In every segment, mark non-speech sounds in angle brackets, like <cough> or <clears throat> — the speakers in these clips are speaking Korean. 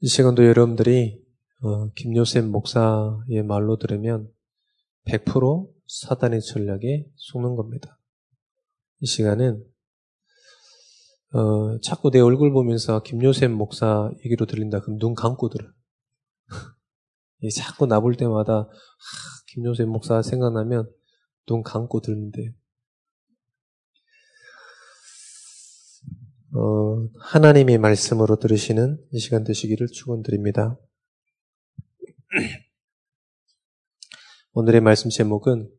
이 시간도 여러분들이 어, 김요셉 목사의 말로 들으면 100% 사단의 전략에 속는 겁니다. 이 시간은 어, 자꾸 내 얼굴 보면서 김요셉 목사 얘기로 들린다 그럼 눈 감고 들어. <laughs> 자꾸 나 볼 때마다 아, 김요셉 목사 생각나면 눈 감고 들는데 어, 하나님의 말씀으로 들으시는 이 시간 되시기를 축원드립니다. <clears throat> 오늘의 말씀 제목은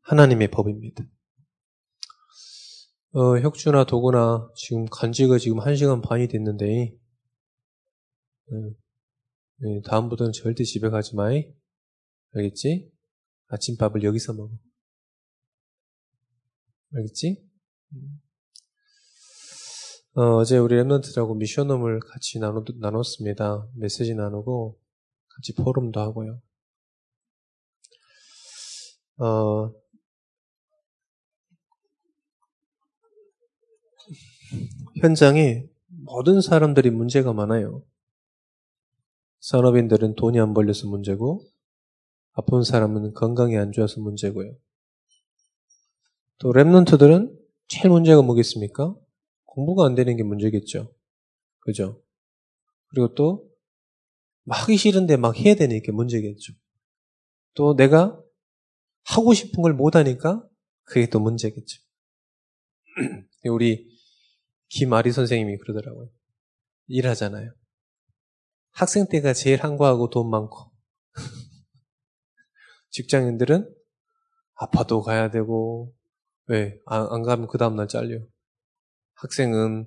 하나님의 법입니다. 어, 혁주나 도구나 지금 간지가 지금 1시간 반이 됐는데 음, 네, 다음부터는 절대 집에 가지 마이. 알겠지? 아침밥을 여기서 먹어. 알겠지? 어, 제 우리 랩런트들하고 미션홈을 같이 나눴, 나눴습니다. 메시지 나누고 같이 포럼도 하고요. 어, 현장에 모든 사람들이 문제가 많아요. 산업인들은 돈이 안 벌려서 문제고, 아픈 사람은 건강이 안 좋아서 문제고요. 또 랩런트들은 제일 문제가 뭐겠습니까? 공부가 안 되는 게 문제겠죠. 그죠? 그리고 또 하기 싫은데 막 해야 되는 게 문제겠죠. 또 내가 하고 싶은 걸 못하니까 그게 또 문제겠죠. <clears throat> 우리 김아리 선생님이 그러더라고요. 일하잖아요. 학생 때가 제일 한거하고 돈 많고 <laughs> 직장인들은 아파도 가야 되고 왜? 안, 안 가면 그 다음날 잘려. 학생은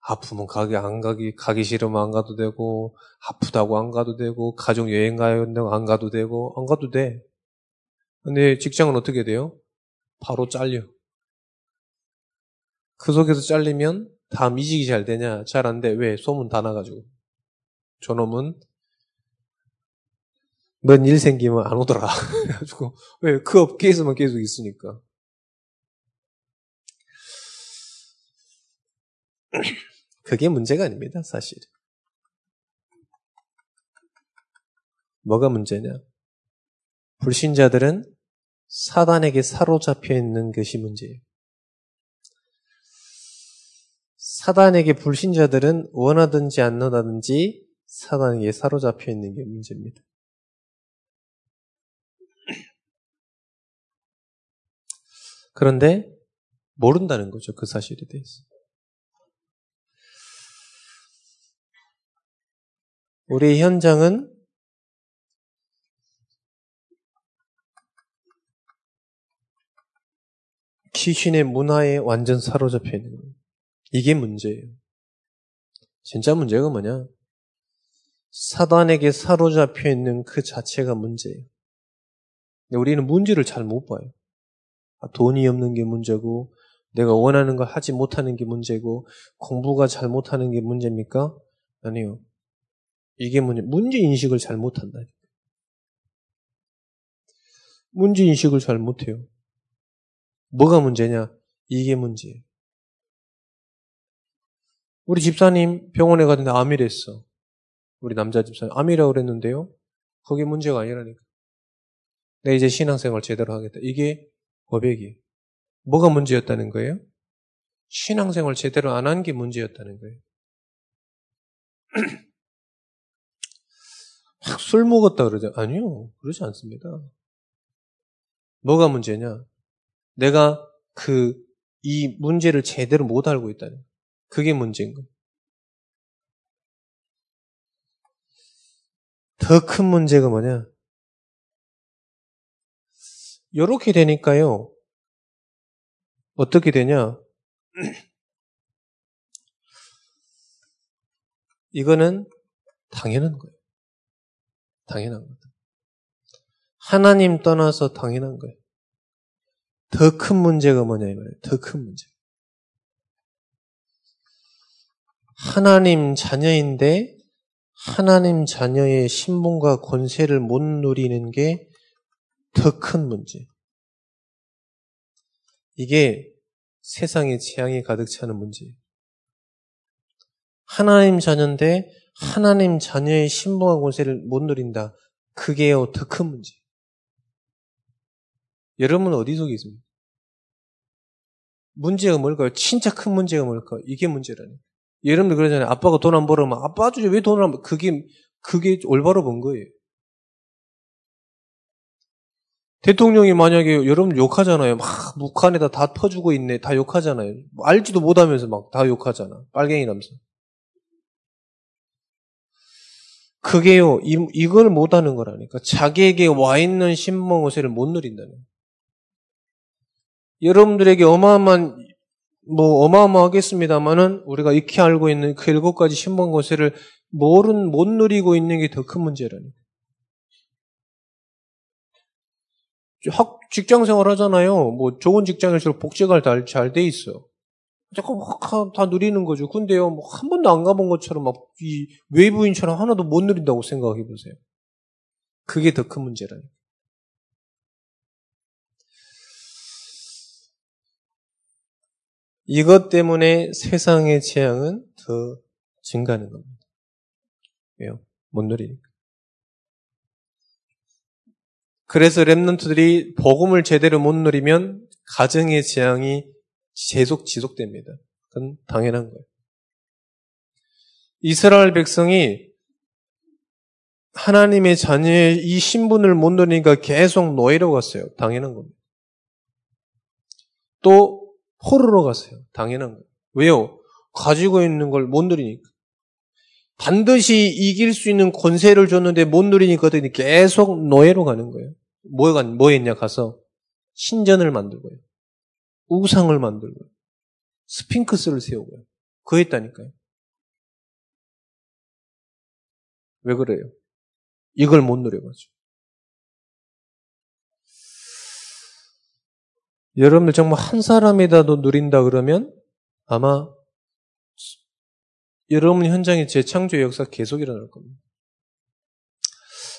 아프면 가기, 안 가기, 가기 싫으면 안 가도 되고, 아프다고 안 가도 되고, 가족 여행 가야 된다고 안 가도 되고, 안 가도 돼. 근데 직장은 어떻게 돼요? 바로 잘려. 그 속에서 잘리면 다음 이직이 잘 되냐? 잘 안 돼. 왜? 소문 다 나가지고. 저놈은 뭔일 생기면 안 오더라. <laughs> 그래가지고, 왜? 그 업계에서만 계속 있으니까. <coughs> 그게 문제가 아닙니다, 사실. 뭐가 문제냐? 불신자들은 사단에게 사로잡혀 있는 것이 문제예요. 사단에게 불신자들은 원하든지 안 원하든지 사단에게 사로잡혀 있는 게 문제입니다. 그런데 모른다는 거죠. 그 사실에 대해서. 우리 현장은 귀신의 문화에 완전 사로잡혀 있는 거예요. 이게 문제예요. 진짜 문제가 뭐냐? 사단에게 사로잡혀 있는 그 자체가 문제예요. 우리는 문제를 잘 못 봐요. 아, 돈이 없는 게 문제고, 내가 원하는 걸 하지 못하는 게 문제고, 공부가 잘 못하는 게 문제입니까? 아니요. 이게 문제, 문제 인식을 잘 못한다. 문제 인식을 잘 못해요. 뭐가 문제냐? 이게 문제예요. 우리 집사님 병원에 갔는데 암이랬어. 우리 남자 집사님 암이라고 그랬는데요. 그게 문제가 아니라니까. 내 이제 신앙생활 제대로 하겠다. 이게 고백이에요. 뭐가 문제였다는 거예요? 신앙생활 제대로 안 한 게 문제였다는 거예요. <clears throat> 술 먹었다 그러죠. 아니요. 그러지 않습니다. 뭐가 문제냐? 내가 그, 이 문제를 제대로 못 알고 있다는. 그게 문제인 거예요. 더 큰 문제가 뭐냐? 이렇게 되니까요. 어떻게 되냐? <clears throat> 이거는 당연한 거예요. 당연한 거다. 하나님 떠나서 당연한 거예요. 더 큰 문제가 뭐냐 이 말이에요. 더 큰 문제. 하나님 자녀인데 하나님 자녀의 신분과 권세를 못 누리는 게 더 큰 문제. 이게 세상에 재앙이 가득 차는 문제예요. 하나님 자녀인데 하나님 자녀의 신봉한 권세를 못 누린다. 그게요 더큰 문제. 여러분 어디 속에 있습니까? 문제가 뭘까요? 진짜 큰 문제가 뭘까요? 이게 문제라니. 여러분들 그러잖아요. 아빠가 돈 안 벌으면 아빠 주지 왜 돈을 안 벌? 그게 그게 올바로 본 거예요. 대통령이 만약에 여러분 욕하잖아요. 막 북한에다 다 퍼주고 있네. 다 욕하잖아요. 알지도 못하면서 막 다 욕하잖아. 빨갱이라면서. 그게요. 이, 이걸 못하는 거라니까. 자기에게 와 있는 신봉 호세를 못 누린다는. 여러분들에게 어마어마한 뭐 어마어마하겠습니다만은 우리가 익히 알고 있는 그 일곱 가지 신봉 호세를 모른 못 누리고 있는 게 더 큰 문제라니까. 학, 직장 생활 하잖아요. 뭐, 좋은 직장일수록 복지가 잘 돼 있어. 자꾸 막 다 누리는 거죠. 근데요, 뭐, 한 번도 안 가본 것처럼 막, 이 외부인처럼 하나도 못 누린다고 생각해 보세요. 그게 더 큰 문제라니까. 이것 때문에 세상의 재앙은 더 증가하는 겁니다. 왜요? 못 누리니까. 그래서 랩런트들이 복음을 제대로 못 누리면 가정의 재앙이 계속 지속됩니다. 그건 당연한 거예요. 이스라엘 백성이 하나님의 자녀의 이 신분을 못 누리니까 계속 노예로 갔어요. 당연한 겁니다. 또 포로로 갔어요. 당연한 거예요. 왜요? 가지고 있는 걸 못 누리니까. 반드시 이길 수 있는 권세를 줬는데 못 누리니까 계속 노예로 가는 거예요. 뭐가, 뭐 했냐 가서 신전을 만들고요. 우상을 만들고요. 스핑크스를 세우고요. 그 했다니까요. 왜 그래요? 이걸 못 누려가지고. 여러분들 정말 한 사람이라도 누린다 그러면 아마 여러분 현장에 재창조의 역사 계속 일어날 겁니다.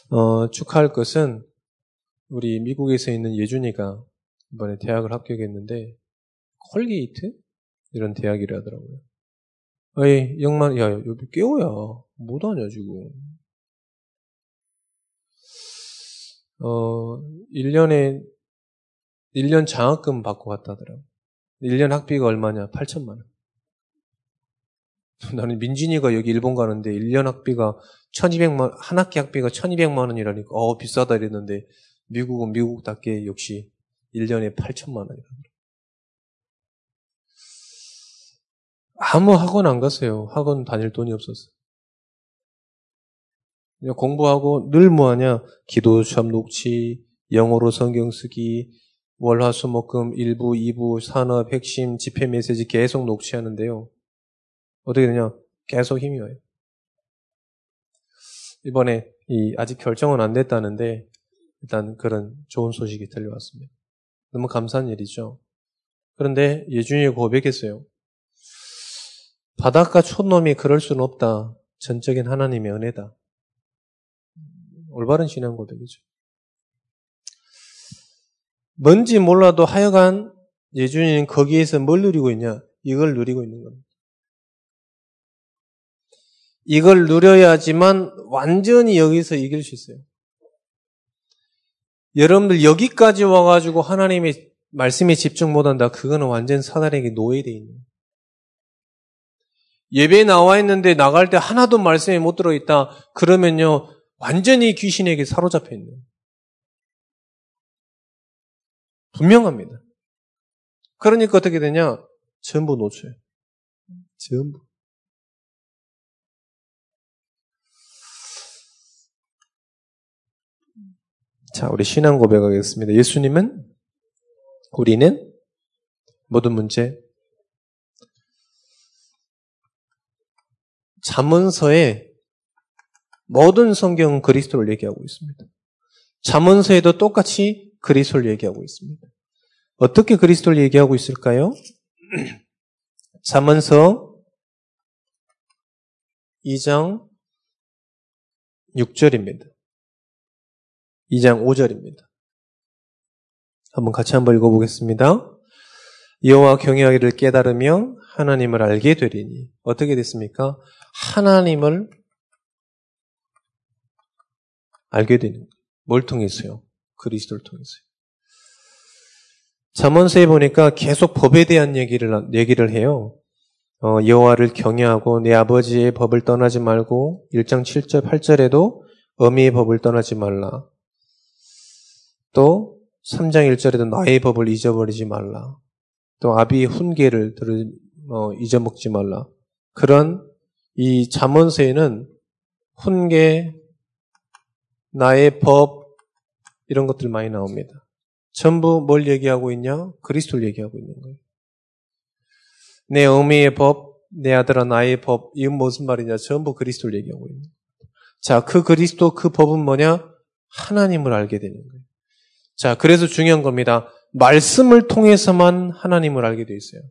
어, 축하할 것은 우리 미국에서 있는 예준이가 이번에 대학을 합격했는데 콜게이트 이런 대학이라 하더라고요. 어이 영만 야 여기 깨워야 못하냐 지금. 어 1년에 1년 장학금 받고 갔다더라고. 1년 학비가 얼마냐? 8천만 원. 나는 민진이가 여기 일본 가는데 1년 학비가 1200만, 한 학기 학비가 1200만 원이라니까, 어, 비싸다 이랬는데, 미국은 미국답게 역시 1년에 8천만 원이라. 아무 학원 안 갔어요. 학원 다닐 돈이 없었어. 그냥 공부하고 늘 뭐하냐? 기도 시험 녹취, 영어로 성경 쓰기, 월화수목금 1부, 2부, 산업, 핵심, 집회 메시지 계속 녹취하는데요. 어떻게 되냐? 계속 힘이 와요. 이번에 이 아직 결정은 안 됐다는데 일단 그런 좋은 소식이 들려왔습니다. 너무 감사한 일이죠. 그런데 예준이 고백했어요. 바닷가 촌놈이 그럴 수는 없다. 전적인 하나님의 은혜다. 올바른 신앙 고백이죠. 뭔지 몰라도 하여간 예준이는 거기에서 뭘 누리고 있냐? 이걸 누리고 있는 겁니다. 이걸 누려야지만 완전히 여기서 이길 수 있어요. 여러분들 여기까지 와가지고 하나님의 말씀에 집중 못한다. 그거는 완전 사단에게 노예되어 있는. 예배에 나와 있는데 나갈 때 하나도 말씀에 못 들어있다. 그러면요, 완전히 귀신에게 사로잡혀 있는. 분명합니다. 그러니까 어떻게 되냐? 전부 놓쳐요. 전부. 자, 우리 신앙 고백하겠습니다. 예수님은 우리는 모든 문제 잠언서에 모든 성경 그리스도를 얘기하고 있습니다. 잠언서에도 똑같이 그리스도를 얘기하고 있습니다. 어떻게 그리스도를 얘기하고 있을까요? 잠언서 2장 6절입니다. 2장 5절입니다. 한번 같이 한번 읽어보겠습니다. 여호와 경외하기를 깨달으며 하나님을 알게 되리니 어떻게 됐습니까? 하나님을 알게 되는 뭘 통해서요? 그리스도를 통해서요. 잠언서에 보니까 계속 법에 대한 얘기를 얘기를 해요. 어, 여호와를 경외하고 내 아버지의 법을 떠나지 말고 1장 7절 8절에도 어미의 법을 떠나지 말라. 또 3장 1절에도 나의 법을 잊어버리지 말라. 또 아비의 훈계를 들을 어, 잊어먹지 말라. 그런 이 잠언서에는 훈계, 나의 법 이런 것들 많이 나옵니다. 전부 뭘 얘기하고 있냐? 그리스도를 얘기하고 있는 거예요. 내 어미의 법, 내 아들아 나의 법, 이건 무슨 말이냐? 전부 그리스도를 얘기하고 있는 거예요. 자, 그 그리스도, 그 법은 뭐냐? 하나님을 알게 되는 거예요. 자, 그래서 중요한 겁니다. 말씀을 통해서만 하나님을 알게 돼 있어요.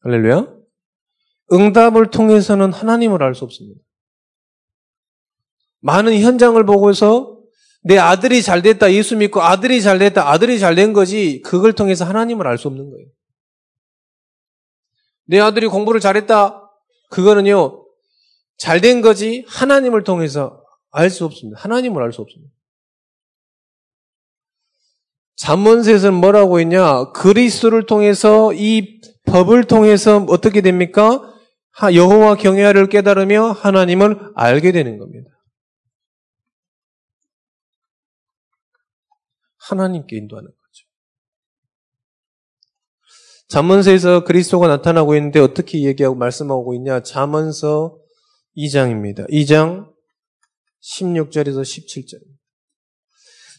할렐루야? 응답을 통해서는 하나님을 알 수 없습니다. 많은 현장을 보고서 내 아들이 잘 됐다, 예수 믿고 아들이 잘 됐다, 아들이 잘 된 거지, 그걸 통해서 하나님을 알 수 없는 거예요. 내 아들이 공부를 잘했다, 그거는요, 잘 된 거지, 하나님을 통해서 알 수 없습니다. 하나님을 알 수 없습니다. 잠언서에서는 뭐라고 했냐? 그리스도를 통해서 이 법을 통해서 어떻게 됩니까? 여호와 경외를 깨달으며 하나님을 알게 되는 겁니다. 하나님께 인도하는 거죠. 잠언서에서 그리스도가 나타나고 있는데 어떻게 얘기하고 말씀하고 있냐? 잠언서 2장입니다. 2장 16절에서 17절입니다.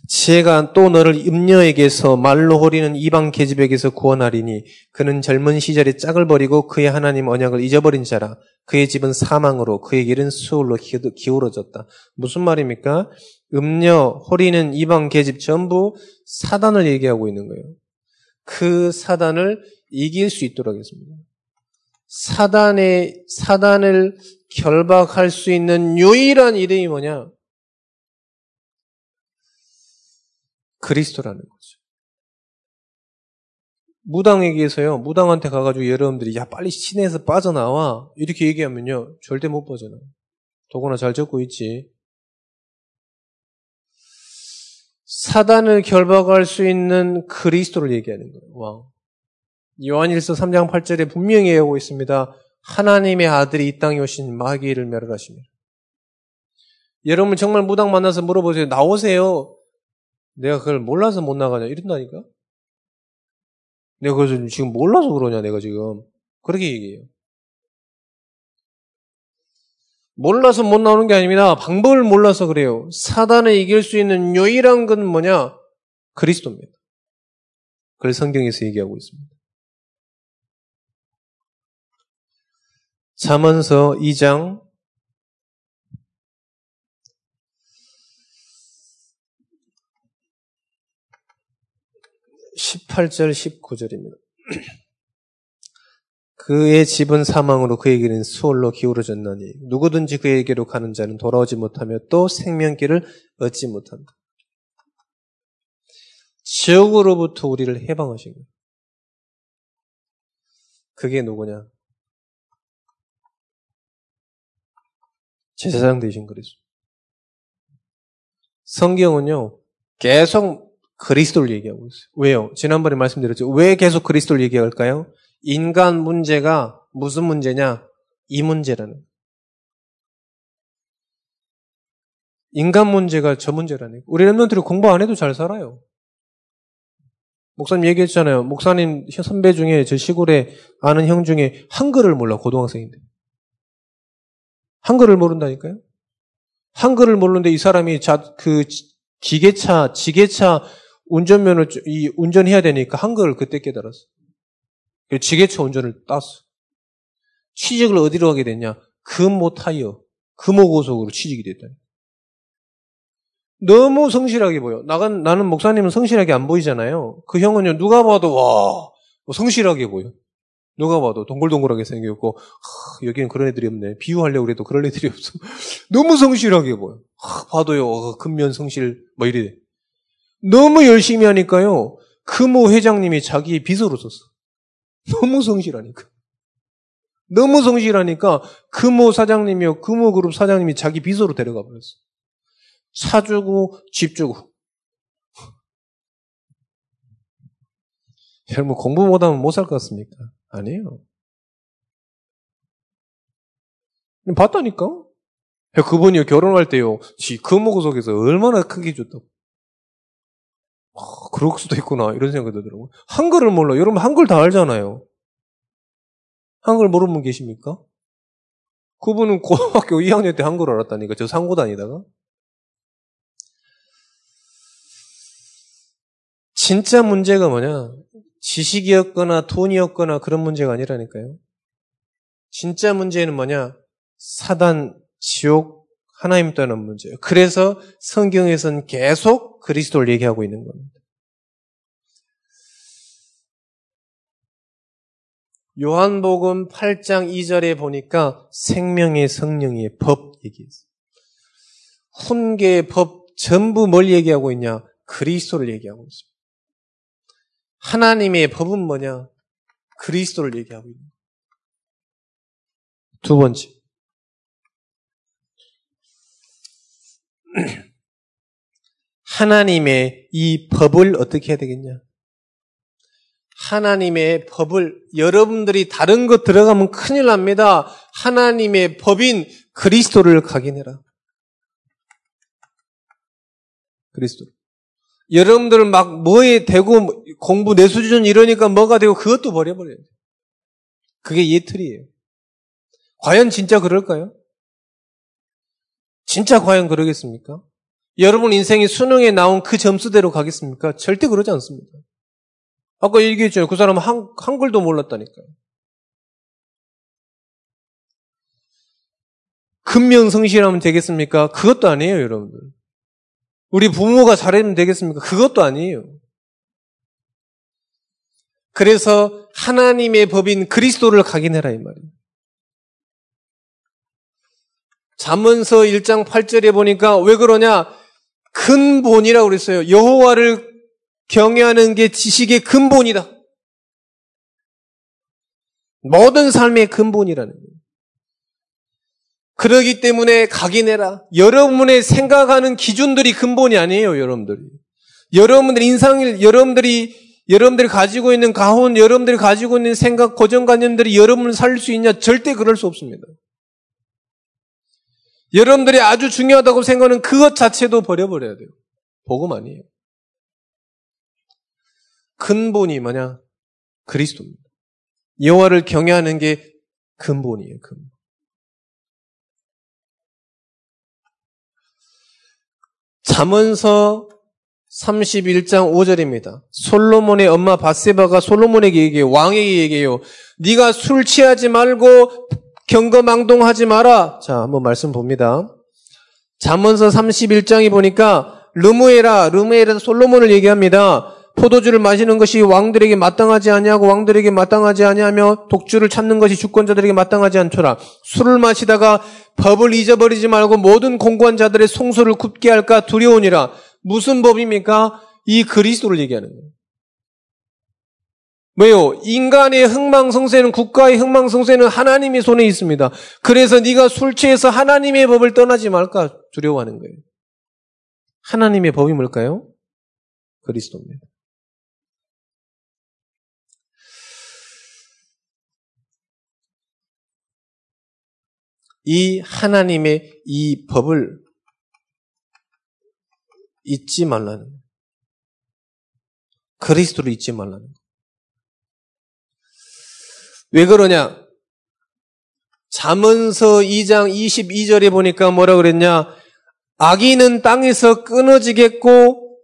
지혜가 또 너를 임녀에게서 말로 호리는 이방 계집에게서 구원하리니 그는 젊은 시절에 짝을 버리고 그의 하나님 언약을 잊어버린 자라 그의 집은 사망으로 그의 길은 수울로 기울어졌다. 무슨 말입니까? 음녀, 호리는 이방 계집 전부 사단을 얘기하고 있는 거예요. 그 사단을 이길 수 있도록 했습니다. 사단의 사단을 결박할 수 있는 유일한 이름이 뭐냐? 그리스도라는 거죠. 무당에게서요, 무당한테 가가지고 여러분들이, 야, 빨리 시내에서 빠져나와. 이렇게 얘기하면요, 절대 못 빠져나와. 더구나 잘 적고 있지. 사단을 결박할 수 있는 그리스도를 얘기하는 거예요. 와. 요한일서 3장 8절에 분명히 얘기하고 있습니다. 하나님의 아들이 이 땅에 오신 마귀를 멸하십니다. 여러분 정말 무당 만나서 물어보세요. 나오세요. 내가 그걸 몰라서 못 나가냐 이런다니까. 내가 그래서 지금 몰라서 그러냐 내가 지금 그렇게 얘기해요. 몰라서 못 나오는 게 아닙니다. 방법을 몰라서 그래요. 사단을 이길 수 있는 유일한 건 뭐냐? 그리스도입니다. 그걸 성경에서 얘기하고 있습니다. 잠언서 2장 18절, 19절입니다. <clears throat> 그의 집은 사망으로 그에게는 수월로 기울어졌나니 누구든지 그에게로 가는 자는 돌아오지 못하며 또 생명길을 얻지 못한다. 지옥으로부터 우리를 해방하신 거예요. 그게 누구냐? 제사장 되신 그리스도. 성경은요, 계속 그리스도를 얘기하고 있어요. 왜요? 지난번에 말씀드렸죠. 왜 계속 그리스도를 얘기할까요? 인간 문제가 무슨 문제냐? 이 문제라는. 인간 문제가 저 문제라는. 우리 랩런들이 공부 안 해도 잘 살아요. 목사님 얘기했잖아요. 목사님 선배 중에 저 시골에 아는 형 중에 한글을 몰라 고등학생인데 한글을 모른다니까요. 한글을 모르는데 이 사람이 자, 그 기계차, 지게차 운전면허 이 운전해야 되니까 한글을 그때 깨달았어. 지게차 운전을 땄어. 취직을 어디로 하게 됐냐? 금모 타이어, 금호 고속으로 취직이 됐다. 너무 성실하게 보여. 나간, 나는 목사님은 성실하게 안 보이잖아요. 그 형은요, 누가 봐도, 와, 뭐 성실하게 보여. 누가 봐도 동글동글하게 생겼고, 하, 여기는 그런 애들이 없네. 비유하려고 그래도 그런 애들이 없어. <laughs> 너무 성실하게 보여. 하, 봐도요, 어, 근면 성실, 뭐 이래. 너무 열심히 하니까요. 금호 회장님이 자기 비서로 썼어. 너무 성실하니까. 너무 성실하니까 금호 사장님이요, 금호 그룹 사장님이 자기 비서로 데려가 버렸어. 차 주고, 집 주고. <laughs> 여러분, 공부 못하면 못 살 것 같습니까? 아니에요. 봤다니까? 그분이 결혼할 때요, 지 금호 속에서 얼마나 크게 줬다고. 아, 그럴 수도 있구나. 이런 생각이 들더라고요. 한글을 몰라. 여러분 한글 다 알잖아요. 한글 모르는 분 계십니까? 그분은 고등학교 <laughs> 2학년 때 한글 알았다니까. 저 상고 다니다가. 진짜 문제가 뭐냐? 지식이었거나 돈이었거나 그런 문제가 아니라니까요. 진짜 문제는 뭐냐? 사단, 지옥, 하나님 떠난 문제예요. 그래서 성경에서는 계속 그리스도를 얘기하고 있는 겁니다. 요한복음 8장 2절에 보니까 생명의 성령의 법 얘기했어요. 훈계의 법 전부 뭘 얘기하고 있냐? 그리스도를 얘기하고 있습니다. 하나님의 법은 뭐냐? 그리스도를 얘기하고 있는 두 번째. 하나님의 이 법을 어떻게 해야 되겠냐? 하나님의 법을 여러분들이 다른 것 들어가면 큰일 납니다. 하나님의 법인 그리스도를 각인해라. 그리스도. 여러분들 막 뭐에 대고 공부 내 수준 이러니까 뭐가 되고 그것도 버려버려요. 그게 예틀이에요. 과연 진짜 그럴까요? 진짜 과연 그러겠습니까? 여러분 인생이 수능에 나온 그 점수대로 가겠습니까? 절대 그러지 않습니다. 아까 얘기했잖아요. 그 사람은 한, 한글도 몰랐다니까요. 근면성실하면 되겠습니까? 그것도 아니에요, 여러분들. 우리 부모가 잘하면 되겠습니까? 그것도 아니에요. 그래서 하나님의 법인 그리스도를 각인해라 이 말이에요. 잠언서 1장 8절에 보니까 왜 그러냐? 근본이라고 그랬어요. 여호와를 경외하는 게 지식의 근본이다. 모든 삶의 근본이라는 거예요. 그러기 때문에 각인해라. 여러분의 생각하는 기준들이 근본이 아니에요, 여러분들이. 여러분들 인상을, 여러분들이, 여러분들이 가지고 있는 가훈, 여러분들이 가지고 있는 생각, 고정관념들이 여러분을 살릴 수 있냐? 절대 그럴 수 없습니다. 여러분들이 아주 중요하다고 생각하는 그것 자체도 버려버려야 돼요. 복음 아니에요. 근본이 뭐냐? 그리스도입니다. 여호와를 경외하는 게 근본이에요. 근본. 잠언서 31장 5절입니다. 솔로몬의 엄마 바세바가 솔로몬에게 얘기해요. 왕에게 얘기해요. 네가 술 취하지 말고 경거망동하지 마라. 자, 한번 말씀 봅니다. 잠언서 31장에 보니까 르무에라, 르무에라 솔로몬을 얘기합니다. 포도주를 마시는 것이 왕들에게 마땅하지 아니하고 왕들에게 마땅하지 아니하며 독주를 찾는 것이 주권자들에게 마땅하지 않더라. 술을 마시다가 법을 잊어버리지 말고 모든 공고한 자들의 송소를 굽게 할까 두려우니라. 무슨 법입니까? 이 그리스도를 얘기하는 거예요. 왜요? 인간의 흥망성쇠는 국가의 흥망성쇠는 하나님의 손에 있습니다. 그래서 네가 술 취해서 하나님의 법을 떠나지 말까 두려워하는 거예요. 하나님의 법이 뭘까요? 그리스도입니다. 이 하나님의 이 법을 잊지 말라는 그리스도를 잊지 말라는 왜 그러냐? 잠언서 2장 22절에 보니까 뭐라 그랬냐? 악인은 땅에서 끊어지겠고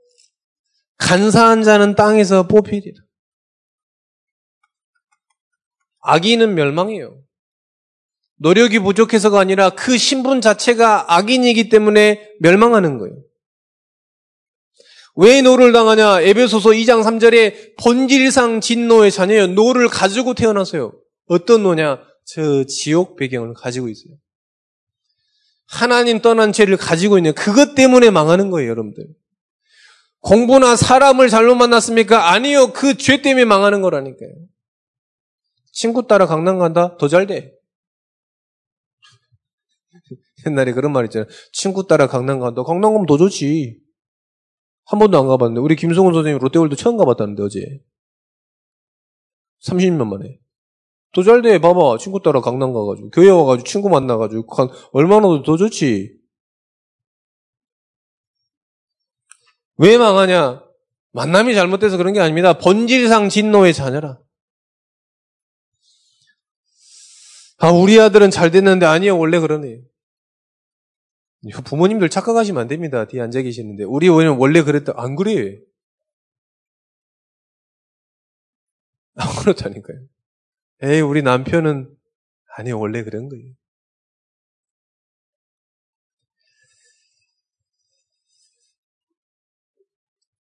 간사한 자는 땅에서 뽑히리라. 악인은 멸망이에요. 노력이 부족해서가 아니라 그 신분 자체가 악인이기 때문에 멸망하는 거예요. 왜 노를 당하냐? 에베소서 2장 3절에 본질상 진노의 자녀예요. 노를 가지고 태어나서요. 어떤 노냐? 저 지옥 배경을 가지고 있어요. 하나님 떠난 죄를 가지고 있는 그것 때문에 망하는 거예요, 여러분들. 공부나 사람을 잘못 만났습니까? 아니요. 그 죄 때문에 망하는 거라니까요. 친구 따라 강남 간다? 더 잘 돼. <laughs> 옛날에 그런 말 있잖아요. 친구 따라 강남 간다. 강남 가면 더 좋지. 한 번도 안 가봤는데. 우리 김성훈 선생님 롯데월드 처음 가봤다는데, 어제. 30년 만에. 더 잘 돼. 봐봐. 친구 따라 강남 가가지고. 교회 와가지고 친구 만나가지고. 얼마나 더 좋지. 왜 망하냐? 만남이 잘못돼서 그런 게 아닙니다. 본질상 진노의 자녀라. 아, 우리 아들은 잘 됐는데 아니요. 원래 그러네요. 부모님들 착각하시면 안 됩니다. 뒤에 앉아 계시는데. 우리 원래 그랬다. 안 그래. <laughs> 안 그렇다니까요. 에이, 우리 남편은 아니요. 원래 그런 거예요.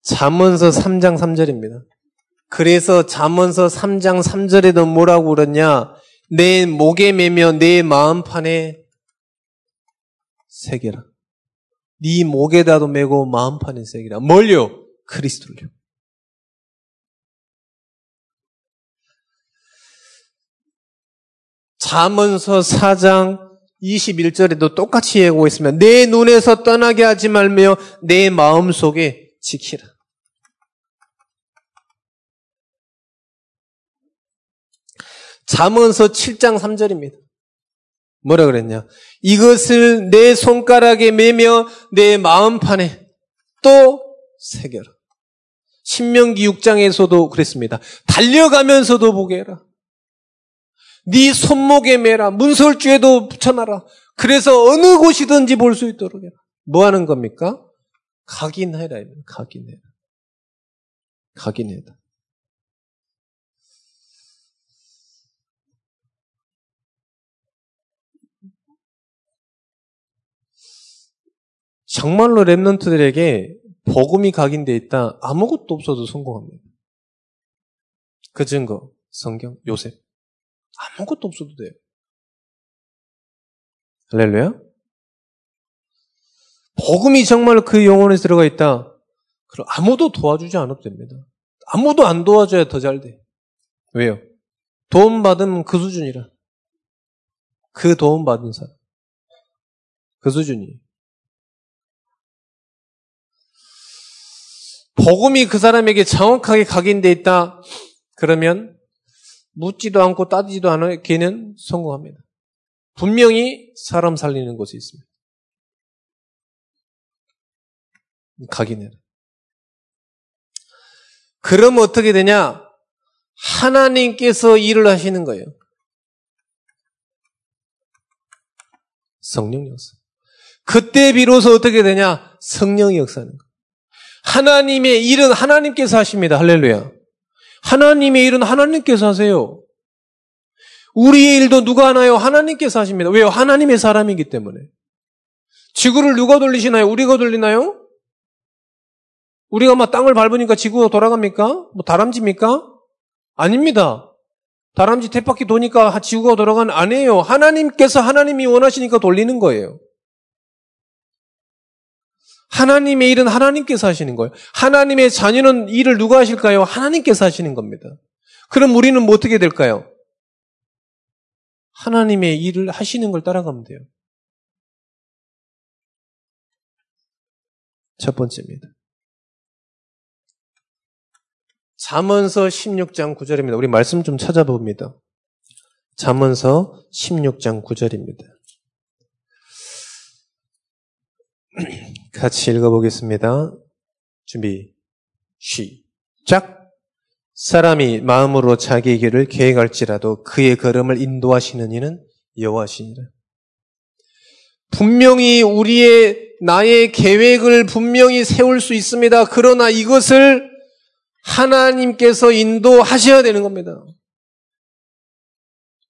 잠언서 3장 3절입니다. 그래서 잠언서 3장 3절에도 뭐라고 그러냐? 내 목에 매며 내 마음판에 새겨라. 네 목에다도 매고 마음판에 새기라. 뭘요? 그리스도를요. 잠언서 4장 21절에도 똑같이 예고고 있으면 내 눈에서 떠나게 하지 말며 내 마음 속에 지키라. 잠언서 7장 3절입니다. 뭐라 그랬냐? 이것을 내 손가락에 매며 내 마음판에 또 새겨라. 신명기 6장에서도 그랬습니다. 달려가면서도 보게 해라. 네 손목에 매라. 문설주에도 붙여놔라. 그래서 어느 곳이든지 볼 수 있도록 해라. 뭐 하는 겁니까? 각인해라. 각인해라. 각인해라. 정말로 랩런트들에게 복음이 각인되어 있다. 아무것도 없어도 성공합니다. 그 증거, 성경, 요셉. 아무것도 없어도 돼요. 할렐루야? 복음이 정말 그 영혼에 들어가 있다. 그럼 아무도 도와주지 않아도 됩니다. 아무도 안 도와줘야 더 잘 돼. 왜요? 도움 받으면 그 수준이라. 그 도움 받은 사람. 그 수준이에요. 복음이 그 사람에게 정확하게 각인돼 있다. 그러면 묻지도 않고 따지지도 않아 걔는 성공합니다. 분명히 사람 살리는 곳에 있습니다. 각인해라. 그럼 어떻게 되냐? 하나님께서 일을 하시는 거예요. 성령 역사. 그때 비로소 어떻게 되냐? 성령이 역사하는 거. 하나님의 일은 하나님께서 하십니다. 할렐루야. 하나님의 일은 하나님께서 하세요. 우리의 일도 누가 하나요? 하나님께서 하십니다. 왜요? 하나님의 사람이기 때문에. 지구를 누가 돌리시나요? 우리가 돌리나요? 우리가 막 땅을 밟으니까 지구가 돌아갑니까? 뭐 다람쥐입니까? 아닙니다. 다람쥐 탭바퀴 도니까 지구가 돌아가는 아니에요. 하나님께서 하나님이 원하시니까 돌리는 거예요. 하나님의 일은 하나님께서 하시는 거예요. 하나님의 자녀는 일을 누가 하실까요? 하나님께서 하시는 겁니다. 그럼 우리는 뭐 어떻게 될까요? 하나님의 일을 하시는 걸 따라가면 돼요. 첫 번째입니다. 잠언서 16장 9절입니다. 우리 말씀 좀 찾아봅니다. 잠언서 16장 9절입니다. <clears throat> 같이 읽어보겠습니다. 준비, 시작. 사람이 마음으로 자기 길을 계획할지라도 그의 걸음을 인도하시는 이는 여호와시니라. 분명히 우리의 나의 계획을 분명히 세울 수 있습니다. 그러나 이것을 하나님께서 인도하셔야 되는 겁니다.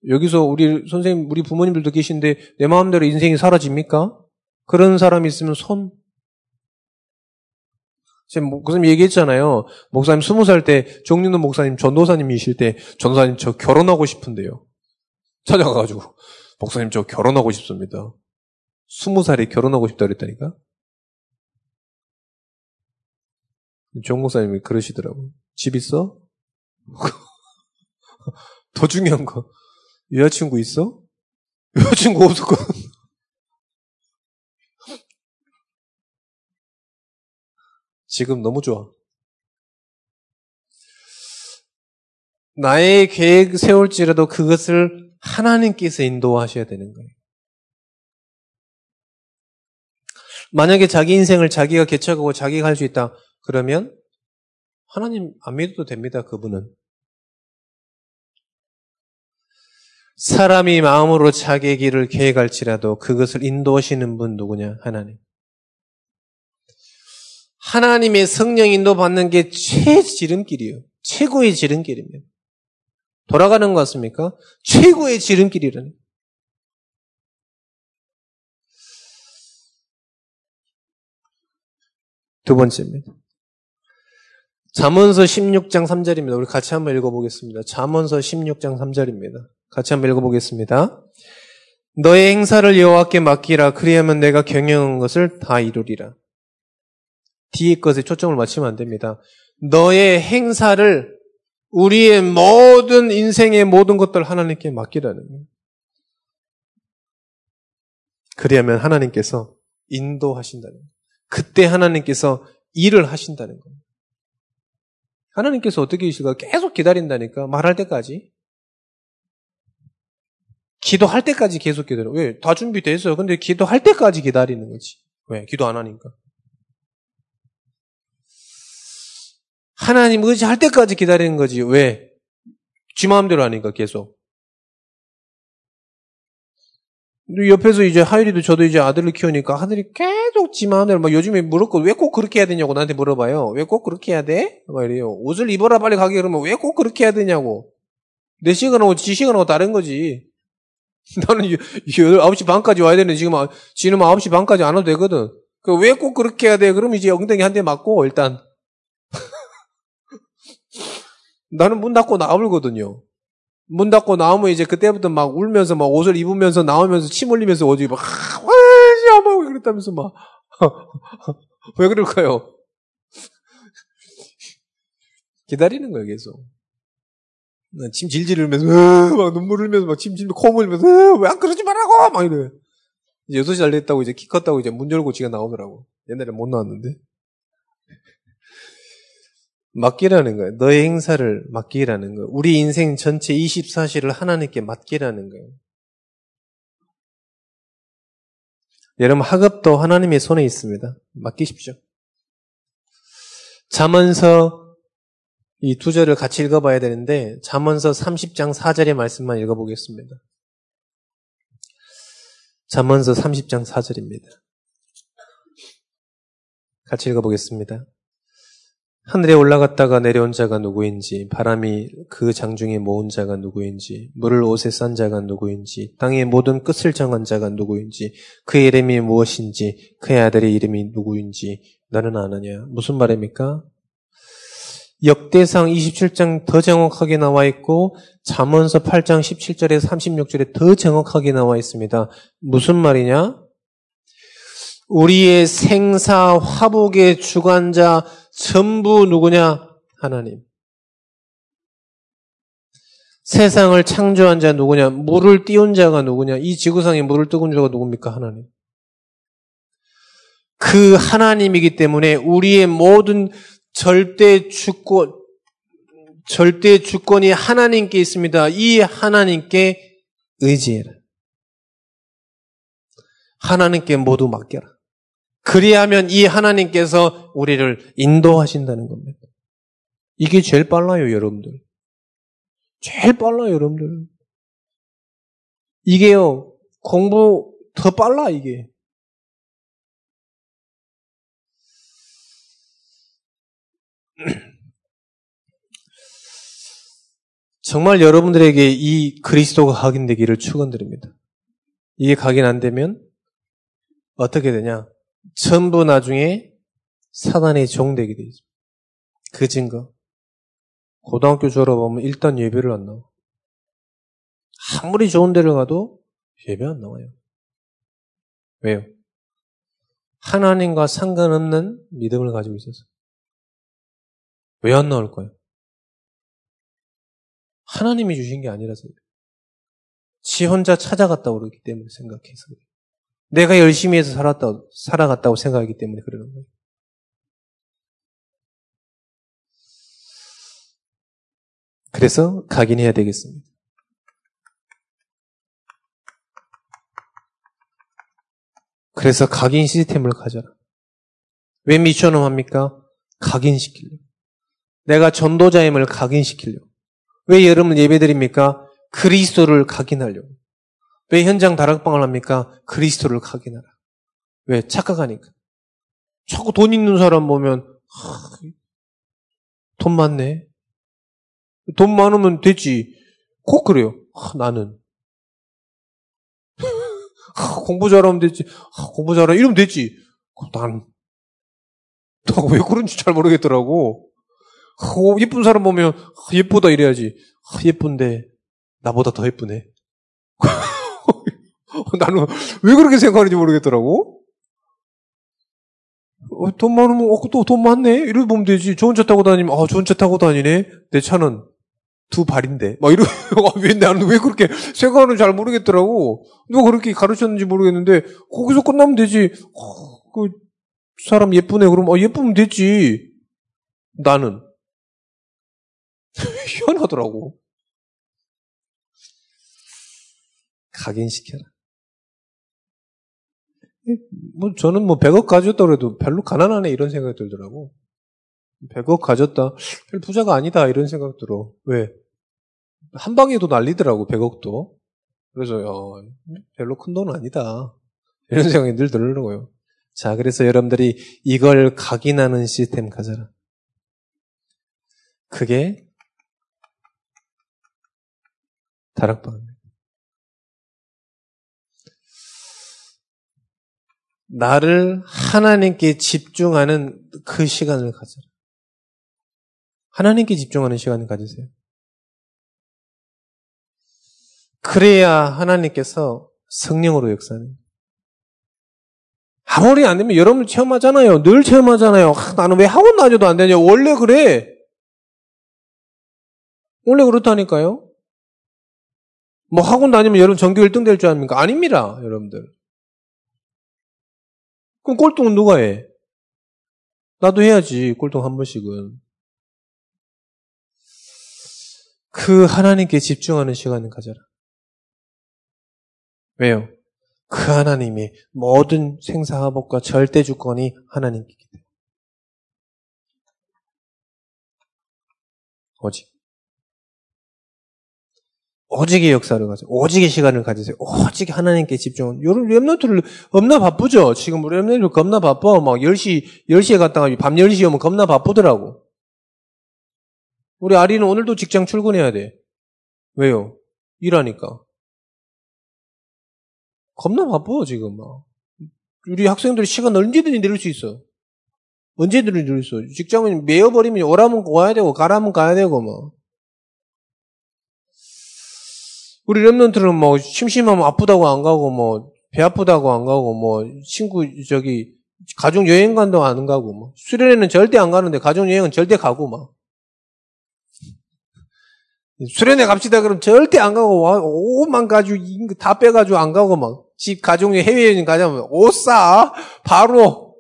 여기서 우리 선생님, 우리 부모님들도 계신데 내 마음대로 인생이 사라집니까? 그런 사람이 있으면 손. 지금 목사님 얘기했잖아요. 목사님 스무 살 때, 정윤도 목사님 전도사님이실 때, 전도사님 저 결혼하고 싶은데요. 찾아가가지고, 목사님 저 결혼하고 싶습니다. 스무 살에 결혼하고 싶다 그랬다니까? 종 목사님이 그러시더라고. 집 있어? <laughs> 더 중요한 거. 여자친구 있어? 여자친구 없었거든. 지금 너무 좋아. 나의 계획 세울지라도 그것을 하나님께서 인도하셔야 되는 거예요. 만약에 자기 인생을 자기가 개척하고 자기가 할 수 있다. 그러면 하나님 안 믿어도 됩니다. 그분은. 사람이 마음으로 자기의 길을 계획할지라도 그것을 인도하시는 분 누구냐? 하나님. 하나님의 성령 인도 받는 게 최지름길이에요. 최고의 지름길입니다. 돌아가는 것 같습니까? 최고의 지름길이라는. 두 번째입니다. 잠언서 16장 3절입니다. 우리 같이 한번 읽어보겠습니다. 잠언서 16장 3절입니다. 같이 한번 읽어보겠습니다. 너의 행사를 여호와께 맡기라. 그리하면 내가 경영한 것을 다 이루리라. 뒤에 것에 초점을 맞추면 안 됩니다. 너의 행사를 우리의 모든 인생의 모든 것들 하나님께 맡기라는 거예요. 그리하면 하나님께서 인도하신다는 거예요. 그때 하나님께서 일을 하신다는 거예요. 하나님께서 어떻게 하실까? 계속 기다린다니까. 말할 때까지. 기도할 때까지 계속 기다려. 왜? 다 준비됐어요. 근데 기도할 때까지 기다리는 거지. 왜? 기도 안 하니까. 하나님 의지할 때까지 기다리는 거지. 왜? 지 마음대로 하니까 계속. 옆에서 이제 하율이도 저도 이제 아들을 키우니까 아들이 계속 지 마음대로 막 요즘에 물었고 왜 꼭 그렇게 해야 되냐고 나한테 물어봐요. 왜 꼭 그렇게 해야 돼? 막 이래요. 옷을 입어라 빨리 가게 그러면 왜 꼭 그렇게 해야 되냐고. 내 시간하고 지 시간하고 다른 거지. <laughs> 나는 9시 반까지 와야 되는데 지금, 지금 9시 반까지 안 와도 되거든. 그 왜 꼭 그렇게 해야 돼? 그럼 이제 엉덩이 한 대 맞고 일단. 나는 문 닫고 나오거든요. 문 닫고 나오면 이제 그때부터 막 울면서 막 옷을 입으면서 나오면서 침 흘리면서 어디 막, 와야 막 그랬다면서 막. <laughs> 왜 그럴까요? <laughs> 기다리는 거예요, 계속. 침 질질 흘면서, 막 눈물 흘면서, 막 침 질면서, 코 흘면서, 왜 안 그러지 말라고! 막 이래. 이제 6시 잘 됐다고 이제 키 컸다고 이제 문 열고 지가 나오더라고. 옛날에 못 나왔는데. 맡기라는 거예요. 너의 행사를 맡기라는 거예요. 우리 인생 전체 24시를 하나님께 맡기라는 거예요. 여러분 학업도 하나님의 손에 있습니다. 맡기십시오. 잠언서 이 두 절을 같이 읽어봐야 되는데 잠언서 30장 4절의 말씀만 읽어보겠습니다. 잠언서 30장 4절입니다. 같이 읽어보겠습니다. 하늘에 올라갔다가 내려온 자가 누구인지, 바람이 그 장중에 모은 자가 누구인지, 물을 옷에 싼 자가 누구인지, 땅의 모든 끝을 정한 자가 누구인지, 그의 이름이 무엇인지, 그의 아들의 이름이 누구인지, 너는 아느냐? 무슨 말입니까? 역대상 27장 더 정확하게 나와 있고, 잠언서 8장 17절에서 36절에 더 정확하게 나와 있습니다. 무슨 말이냐? 우리의 생사, 화복의 주관자, 전부 누구냐? 하나님. 세상을 창조한 자 누구냐? 물을 띄운 자가 누구냐? 이 지구상에 물을 띄운 자가 누굽니까? 하나님. 그 하나님이기 때문에 우리의 모든 절대 주권, 절대 주권이 하나님께 있습니다. 이 하나님께 의지해라. 하나님께 모두 맡겨라. 그리하면 이 하나님께서 우리를 인도하신다는 겁니다. 이게 제일 빨라요, 여러분들. 제일 빨라요, 여러분들. 이게요, 공부 더 빨라, 이게. <clears throat> 정말 여러분들에게 이 그리스도가 각인되기를 축원드립니다. 이게 각인 안 되면 어떻게 되냐? 전부 나중에 사단의 종되게 되어 있습니다. 그 증거. 고등학교 졸업하면 일단 예배를 안 나와. 아무리 좋은 데를 가도 예배 안 나와요. 왜요? 하나님과 상관없는 믿음을 가지고 있어서. 왜 안 나올 까요? 하나님이 주신 게 아니라서요. 지 혼자 찾아갔다고 그러기 때문에 생각해서 그래요. 내가 열심히 해서 살았다, 살아갔다고 생각하기 때문에 그러는 거예요. 그래서 각인해야 되겠습니다. 그래서 각인 시스템을 가져라. 왜 미션을 합니까? 각인시키려. 내가 전도자임을 각인시키려. 왜 여러분 예배드립니까? 그리스도를 각인하려고. 왜 현장 다락방을 합니까? 그리스도를 각인하라. 왜? 착각하니까. 자꾸 돈 있는 사람 보면, 하, 돈 많네. 돈 많으면 되지. 꼭 그래요. 하, 나는. 하, 공부 잘하면 되지. 하, 공부 잘하면 이러면 되지. 난. 왜 그런지 잘 모르겠더라고. 하, 예쁜 사람 보면 예쁘다 이래야지. 예쁜데 나보다 더 예쁘네. <laughs> 나는 왜 그렇게 생각하는지 모르겠더라고. 어, 돈 많으면 어, 또돈 많네. 이러고 보면 되지. 좋은 차 타고 다니면 아 좋은 차 타고 다니네. 내 차는 두 발인데. 막 이러, <laughs> 왜, 나는 왜 그렇게 생각하는지 잘 모르겠더라고. 누가 그렇게 가르쳤는지 모르겠는데, 거기서 끝나면 되지. 어, 그, 사람 예쁘네. 그럼, 어, 예쁘면 되지. 나는. <laughs> 희한하더라고. 각인시켜라. 뭐, 저는 뭐 100억 가졌다 그래도 별로 가난하네 이런 생각이 들더라고. 100억 가졌다. 별 부자가 아니다 이런 생각 들어. 왜? 한 방에도 날리더라고 100억도. 그래서 어, 별로 큰 돈은 아니다. 이런 <laughs> 생각이 늘 들더라고요. 자, 그래서 여러분들이 이걸 각인하는 시스템 가져라. 그게 다락방입니다. 나를 하나님께 집중하는 그 시간을 가져라. 하나님께 집중하는 시간을 가지세요. 그래야 하나님께서 성령으로 역사하는. 아무리 안 되면 여러분 체험하잖아요. 늘 체험하잖아요. 아, 나는 왜 학원 다녀도 안 되냐. 원래 그래. 원래 그렇다니까요. 뭐 학원 다니면 여러분 전교 1등 될줄 아닙니까? 아닙니다, 여러분들. 그럼 꼴등은 누가 해? 나도 해야지, 꼴등 한 번씩은. 그 하나님께 집중하는 시간을 가져라. 왜요? 그 하나님이 모든 생사화복과 절대 주권이 하나님께 있기 때문에. 오직. 오직의 역사를 가져. 오직의 시간을 가지세요. 오직 하나님께 집중은. 요런 remnant들 겁나 바쁘죠? 지금 우리 remnant 겁나 바빠. 막 10시, 10시에 갔다가 밤 10시 오면 겁나 바쁘더라고. 우리 아리는 오늘도 직장 출근해야 돼. 왜요? 일하니까. 겁나 바빠, 지금 막. 우리 학생들이 시간 언제든지 내릴 수 있어. 언제든지 내릴 수 있어. 직장은 매여버리면 오라면 와야 되고, 가라면 가야 되고, 뭐. 우리 랩런트는 뭐, 심심하면 아프다고 안 가고, 뭐, 배 아프다고 안 가고, 뭐, 친구, 저기, 가족 여행 간다고 안 가고, 뭐. 수련회는 절대 안 가는데, 가족 여행은 절대 가고, 막. 수련회 갑시다 그럼 절대 안 가고 옷만 가지고 다 빼가지고 안 가고 막. 집 가족이 해외여행 가자면 옷싸 바로!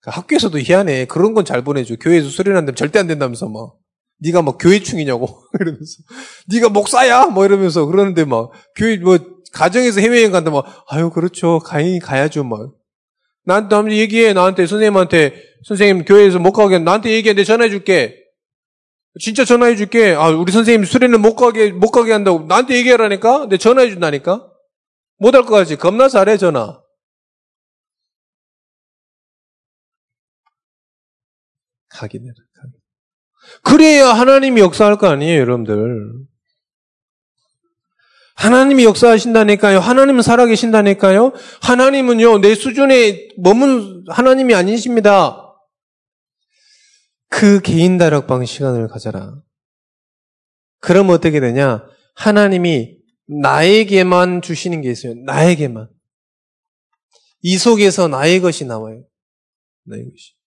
그 학교에서도 희한해. 그런 건 잘 보내줘. 교회에서 수련한다면 절대 안 된다면서 막 네가 막 교회충이냐고 <laughs> 이러면서 네가 목사야 뭐 이러면서 그러는데 막 교회 뭐 가정에서 해외여행 간다 막 아유 그렇죠 가인 가야죠 막 나한테 한번 얘기해 나한테 선생님한테 선생님 교회에서 못 가게 나한테 얘기해 내 전화해 줄게 진짜 전화해 줄게. 아, 우리 선생님 수련회 못 가게, 못 가게 한다고. 나한테 얘기하라니까? 내 전화해 준다니까? 못할 것 같지? 겁나 잘해, 전화. 각인해라, 각인. 그래야 하나님이 역사할 거 아니에요, 여러분들. 하나님이 역사하신다니까요. 하나님은 살아계신다니까요. 하나님은요, 내 수준에 머문 하나님이 아니십니다. 그 개인 다락방 시간을 가져라. 그럼 어떻게 되냐? 하나님이 나에게만 주시는 게 있어요. 나에게만. 이 속에서 나의 것이 나와요. 나의 것이.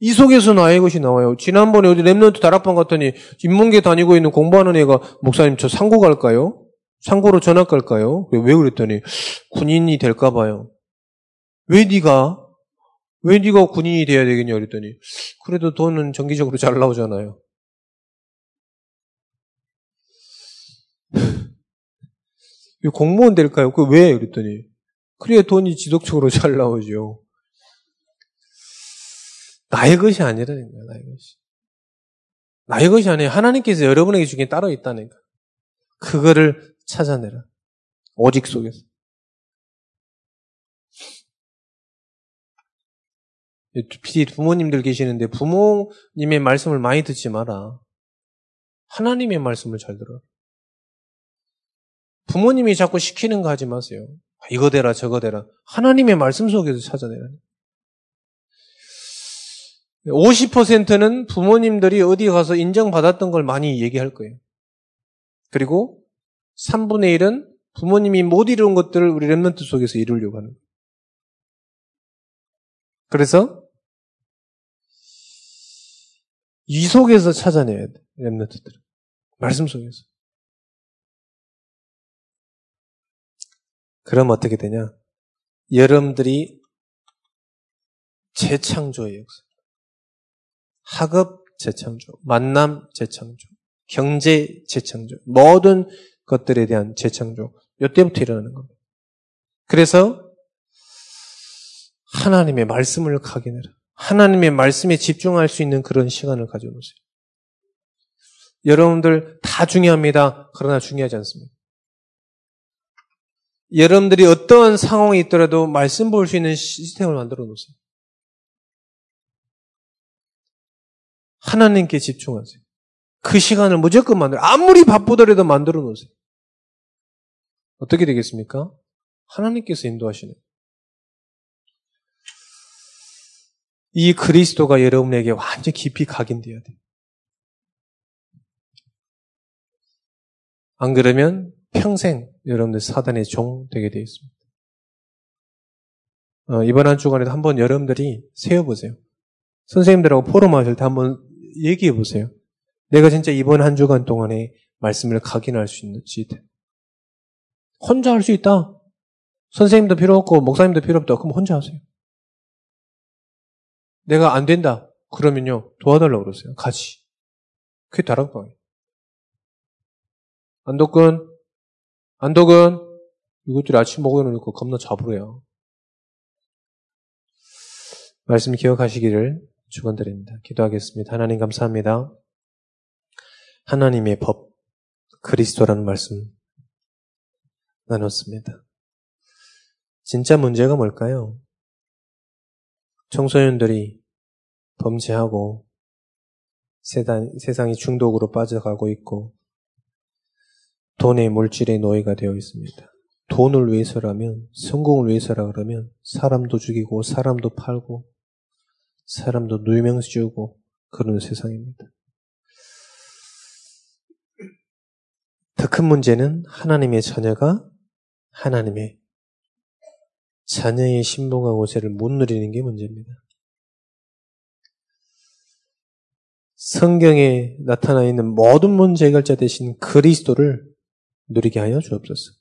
이 속에서 나의 것이 나와요. 지난번에 어디 랩런트 다락방 갔더니 인문계 다니고 있는 공부하는 애가 목사님 저 상고 갈까요? 상고로 전학 갈까요? 왜 그랬더니 군인이 될까 봐요. 왜 네가 왜 네가 군인이 돼야 되겠냐 그랬더니 그래도 돈은 정기적으로 잘 나오잖아요. <laughs> 공무원 될까요? 그 왜? 그랬더니 그래야 돈이 지속적으로 잘 나오죠. 나의 것이 아니라는 거야, 나의 것이. 나의 것이 아니에요. 하나님께서 여러분에게 주긴 따로 있다는 거야. 그거를 찾아내라. 오직 속에서. 부모님들 계시는데 부모님의 말씀을 많이 듣지 마라. 하나님의 말씀을 잘 들어. 부모님이 자꾸 시키는 거 하지 마세요. 이거 되라 저거 되라. 하나님의 말씀 속에서 찾아내라. 50%는 부모님들이 어디 가서 인정받았던 걸 많이 얘기할 거예요. 그리고 3분의 1은 부모님이 못 이룬 것들을 우리 랩런트 속에서 이루려고 하는 거예요. 그래서 이 속에서 찾아내야 돼. 랩런트들은. 말씀 속에서. 그럼 어떻게 되냐? 여러분들이 재창조의 역사. 학업 재창조, 만남 재창조, 경제 재창조, 모든 것들에 대한 재창조. 이때부터 일어나는 겁니다. 그래서 하나님의 말씀을 각인해라. 하나님의 말씀에 집중할 수 있는 그런 시간을 가져놓으세요. 여러분들 다 중요합니다. 그러나 중요하지 않습니다. 여러분들이 어떠한 상황이 있더라도 말씀 볼 수 있는 시스템을 만들어 놓으세요. 하나님께 집중하세요. 그 시간을 무조건 만들어. 아무리 바쁘더라도 만들어 놓으세요. 어떻게 되겠습니까? 하나님께서 인도하시는. 이 그리스도가 여러분에게 완전 깊이 각인되어야 돼요. 안 그러면 평생 여러분들 사단의 종 되게 되어 있습니다. 어, 이번 한 주간에도 한번 여러분들이 세어보세요. 선생님들하고 포럼하실 때 한번 얘기해 보세요. 내가 진짜 이번 한 주간 동안에 말씀을 각인할 수 있는지. 혼자 할 수 있다. 선생님도 필요 없고 목사님도 필요 없다. 그럼 혼자 하세요. 내가 안 된다. 그러면요 도와달라고 그러세요. 같이. 그게 다락방이에요. 안독근, 안독은 이것들이 아침 먹여놓고 겁나 잡으래요. 말씀 기억하시기를 축원드립니다. 기도하겠습니다. 하나님 감사합니다. 하나님의 법 그리스도라는 말씀 나눴습니다. 진짜 문제가 뭘까요? 청소년들이 범죄하고 세상, 세상이 중독으로 빠져가고 있고 돈의 물질의 노예가 되어 있습니다. 돈을 위해서라면, 성공을 위해서라 그러면 사람도 죽이고 사람도 팔고 사람도 누명 씌우고 그런 세상입니다. 더 큰 문제는 하나님의 자녀가 하나님의 자녀의 신봉과 고세를 못 누리는 게 문제입니다. 성경에 나타나 있는 모든 문제 해결자 대신 그리스도를 누리게 하여 주옵소서.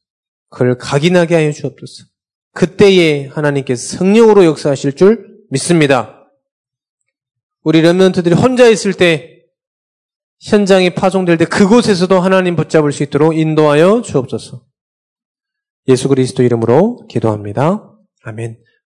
그를 각인하게 하여 주옵소서. 그때에 하나님께서 성령으로 역사하실 줄 믿습니다. 우리 렘런트들이 혼자 있을 때 현장이 파송될 때 그곳에서도 하나님 붙잡을 수 있도록 인도하여 주옵소서. 예수 그리스도 이름으로 기도합니다. 아멘.